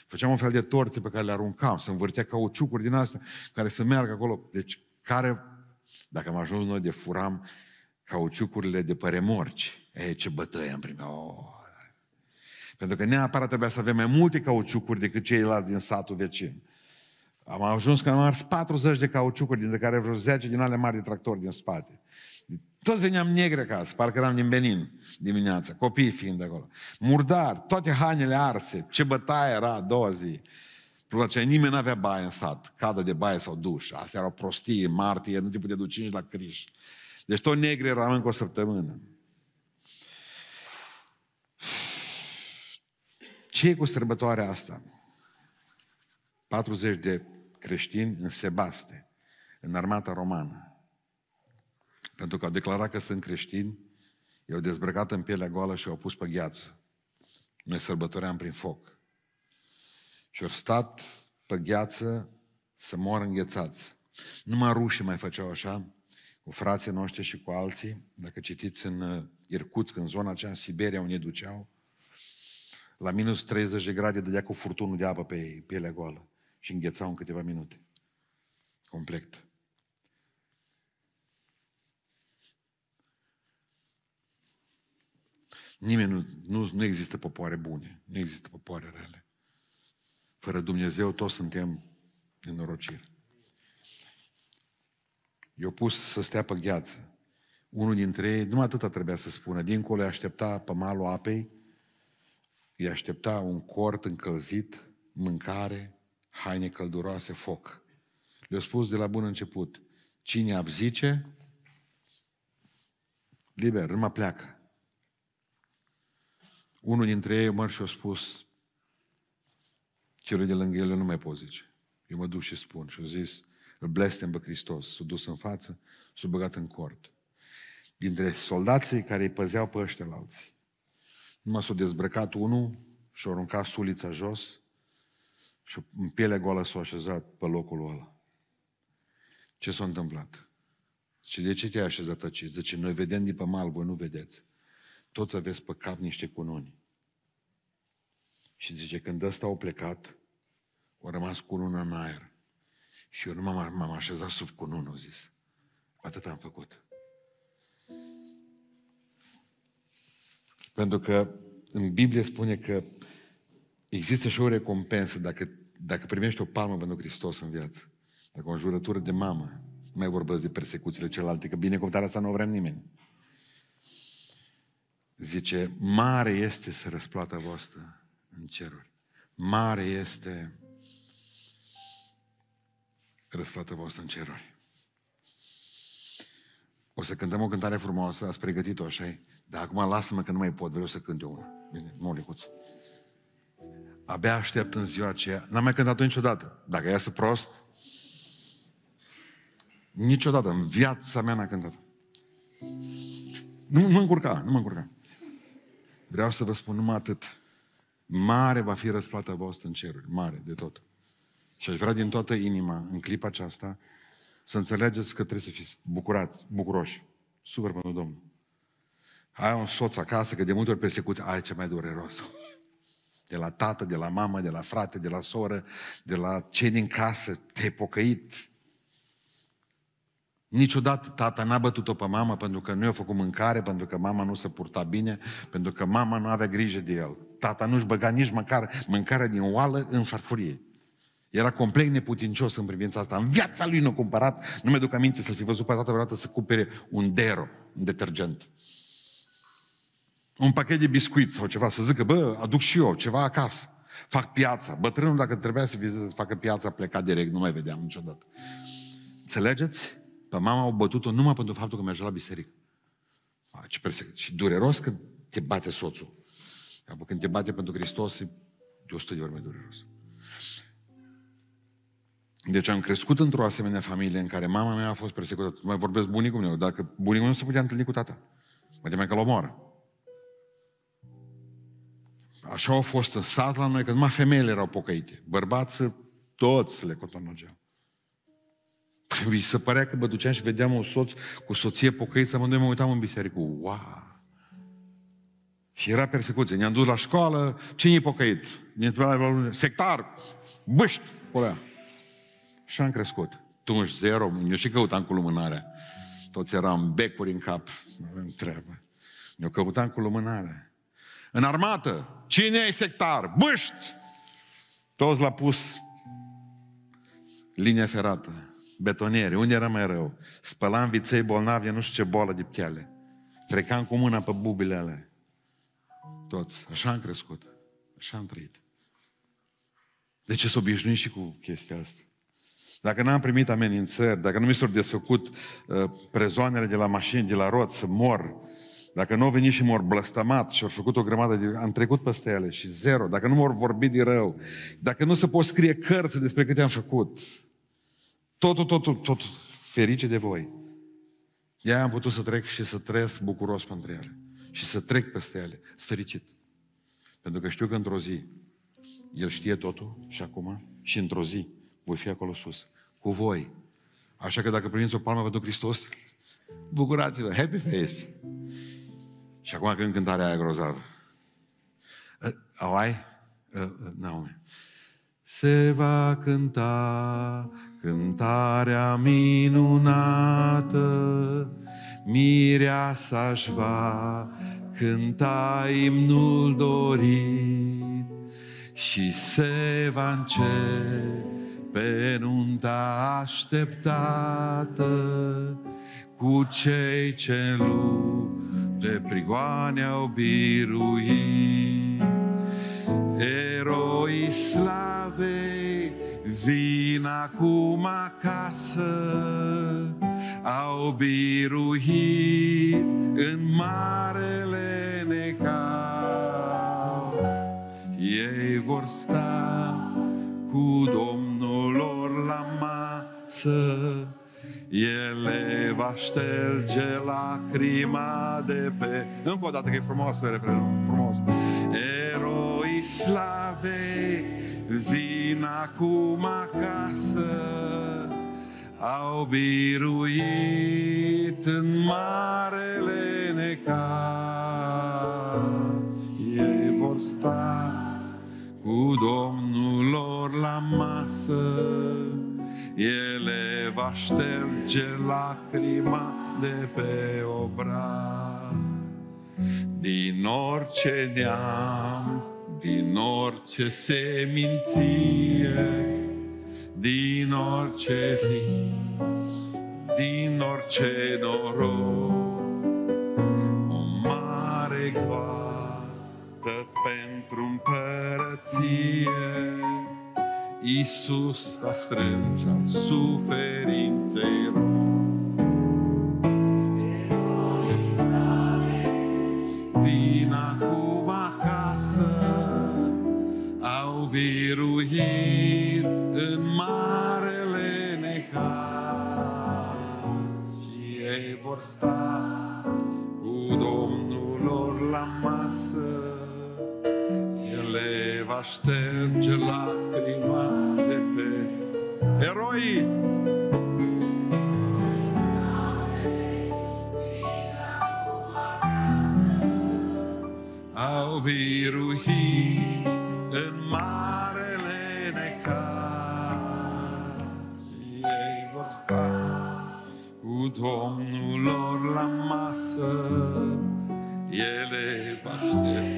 Speaker 1: Făceam un fel de torțe pe care le aruncam, se învârtea cauciucuri din astea care să meargă acolo. Deci care, dacă am ajuns noi de furam cauciucurile de pe remorci, e, ce bătăi am primit. Oh. Pentru că neapărat trebuia să avem mai multe cauciucuri decât ceilalți din satul vecin. Am ajuns că am ars 40 de cauciucuri, dintre care vreo 10 din ale mari de tractori din spate. Toți veneam negri acasă, parcă eram din Benin dimineața, copiii fiind de acolo. Murdar, toate hainele arse, ce bătaie era a doua zi. Problema nimeni nu avea baie în sat, cadă de baie sau duș. Astea erau prostie, martie, nu te putea duce nici la criș. Deci tot negri eram încă o săptămână. Ce e cu sărbătoarea asta? 40 de creștini în Sebaste, în armata romană. Pentru că au declarat că sunt creștini, i-au dezbrăcat în pielea goală și au pus pe gheață. Noi sărbătoream prin foc. Și au stat pe gheață să moară înghețați. Numai rușii mai făceau așa, cu frații noștri și cu alții. Dacă citiți în uh, Irkutsk, în zona aceea, în Siberia, unde duceau, la minus 30 de grade dădea cu furtunul de apă pe ei, pielea goală și înghețau în câteva minute. Complet. Nimeni nu, nu, nu există popoare bune, nu există popoare rele. Fără Dumnezeu toți suntem nenorociri. I-au pus să stea pe gheață. Unul dintre ei, numai atâta trebuia să spună, dincolo îi aștepta pe malul apei, îi aștepta un cort încălzit, mâncare, haine călduroase, foc. Le-a spus de la bun început, cine abzice, liber, numai pleacă. Unul dintre ei măr și-a spus, celui de lângă el nu mai pot zice. Eu mă duc și spun. Și-a zis, îl blestem pe Hristos. S-a dus în față, s-a băgat în cort. Dintre soldații care îi păzeau pe ăștia la alții. Numai s-a dezbrăcat unul și-a aruncat sulița jos și în pielea goală s-a așezat pe locul ăla. Ce s-a întâmplat? Și de ce te-ai așezat aici? Zice, noi vedem din pe mal, voi nu vedeți. Toți aveți pe cap niște cununi. Și zice, când ăsta au plecat, au rămas cunună în aer. Și eu nu m-am, m-am așezat sub cunună, au zis. Atât am făcut. Pentru că în Biblie spune că există și o recompensă dacă, dacă primești o palmă pentru Hristos în viață. Dacă o jurătură de mamă, nu mai vorbesc de persecuțiile celelalte, că binecuvântarea asta nu o vrem nimeni. Zice, mare este să răsplata voastră în ceruri. Mare este răsplata voastră în ceruri. O să cântăm o cântare frumoasă, ați pregătit-o așa Dar acum lasă-mă că nu mai pot, vreau să cânt eu una. Bine, nu licuț. Abia aștept în ziua aceea. N-am mai cântat-o niciodată. Dacă iasă prost, niciodată în viața mea n-am cântat Nu, nu mă încurca, nu mă încurca. Vreau să vă spun numai atât. Mare va fi răsplata voastră în ceruri, mare de tot. Și aș vrea din toată inima, în clipa aceasta, să înțelegeți că trebuie să fiți bucurați, bucuroși. Super pentru Domnul. Ai un soț acasă, că de multe ori persecuția, ai ce mai dureros. De la tată, de la mamă, de la frate, de la soră, de la cei din casă, te-ai pocăit. Niciodată tata n-a bătut-o pe mama pentru că nu i-a făcut mâncare, pentru că mama nu se purta bine, pentru că mama nu avea grijă de el. Tata nu-și băga nici măcar mâncarea din oală în farfurie. Era complet neputincios în privința asta. În viața lui nu a cumpărat, nu mi-aduc aminte să-l fi văzut pe tata vreodată să cumpere un dero, un detergent. Un pachet de biscuiți sau ceva, să zică, bă, aduc și eu ceva acasă. Fac piața. Bătrânul, dacă trebuia să vizeze să facă piața, pleca direct, nu mai vedeam niciodată. Înțelegeți? Pe mama au bătut-o numai pentru faptul că mergea la biserică. A, ce persecut. Și dureros când te bate soțul. Apoi când te bate pentru Hristos, e de 100 de ori mai dureros. Deci am crescut într-o asemenea familie în care mama mea a fost persecutată. Mai vorbesc bunicul meu, dacă bunicul nu se putea întâlni cu tata. Mă temeam că l omoară. Așa au fost în sat la noi, că numai femeile erau pocăite. Bărbații toți le cotonogeau. Mi se părea că mă duceam și vedeam un soț cu soție pocăiță, mă mă uitam în biserică. Wow! Și era persecuție. Ne-am dus la școală, cine e pocăit? Ne sectar, băști, olea. Și am crescut. Tunci zero, eu și căutam cu lumânarea. Toți eram becuri în cap, nu avem treabă. Eu căutam cu lumânarea. În armată, cine e sectar? Băști! Toți l-a pus linia ferată betoniere. Unde era mai rău? Spălam viței bolnavi, nu știu ce boală de piele. Trecam cu mâna pe bubile alea. Toți. Așa am crescut. Așa am trăit. De ce să obișnui și cu chestia asta? Dacă n-am primit amenințări, dacă nu mi s-au desfăcut uh, prezoanele de la mașini, de la rot, să mor, dacă nu au venit și m-au blăstămat și au făcut o grămadă de... Am trecut peste ele și zero. Dacă nu m-au vorbit de rău, dacă nu se pot scrie cărți despre câte am făcut, Totul, totul, totul ferice de voi. De am putut să trec și să trăiesc bucuros pentru ele. Și să trec peste ele, fericit. Pentru că știu că într-o zi El știe totul și acum și într-o zi voi fi acolo sus. Cu voi. Așa că dacă primiți o palmă pentru Hristos, bucurați-vă, happy face. Și acum când cântarea aia grozavă. Uh, au ai? Uh, uh, nu. Se va cânta cântarea minunată, mireasa-și va cânta imnul dorit și se va începe nunta așteptată cu cei ce în lupte prigoane au biruit. Eroi slavei vin acum acasă, au biruit în marele necaz. Ei vor sta cu Domnul lor la masă, ele va șterge lacrima de pe... Încă o dată că e frumos refrenul, frumos. Eroi slavei vin acum acasă, au biruit în marele necaz. Ei vor sta cu Domnul lor la masă, ele va șterge lacrima de pe obraz. Din orice neam, din orice seminție, din orice zi, din orice noroc, o mare gloată pentru împărăție, Iisus va strânge al suferinței rog. Vin acum acasă, au biruit în marele necaz și ei vor sta cu Domnul lor la masă. El va șterge lacrima de pe eroi. Au biruit în marele necaz. Ei vor sta cu Domnul lor la masă. Ele va șterge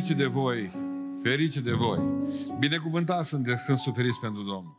Speaker 1: Ferice de voi, ferice de voi. Binecuvântați sunteți când suferiți pentru Domnul.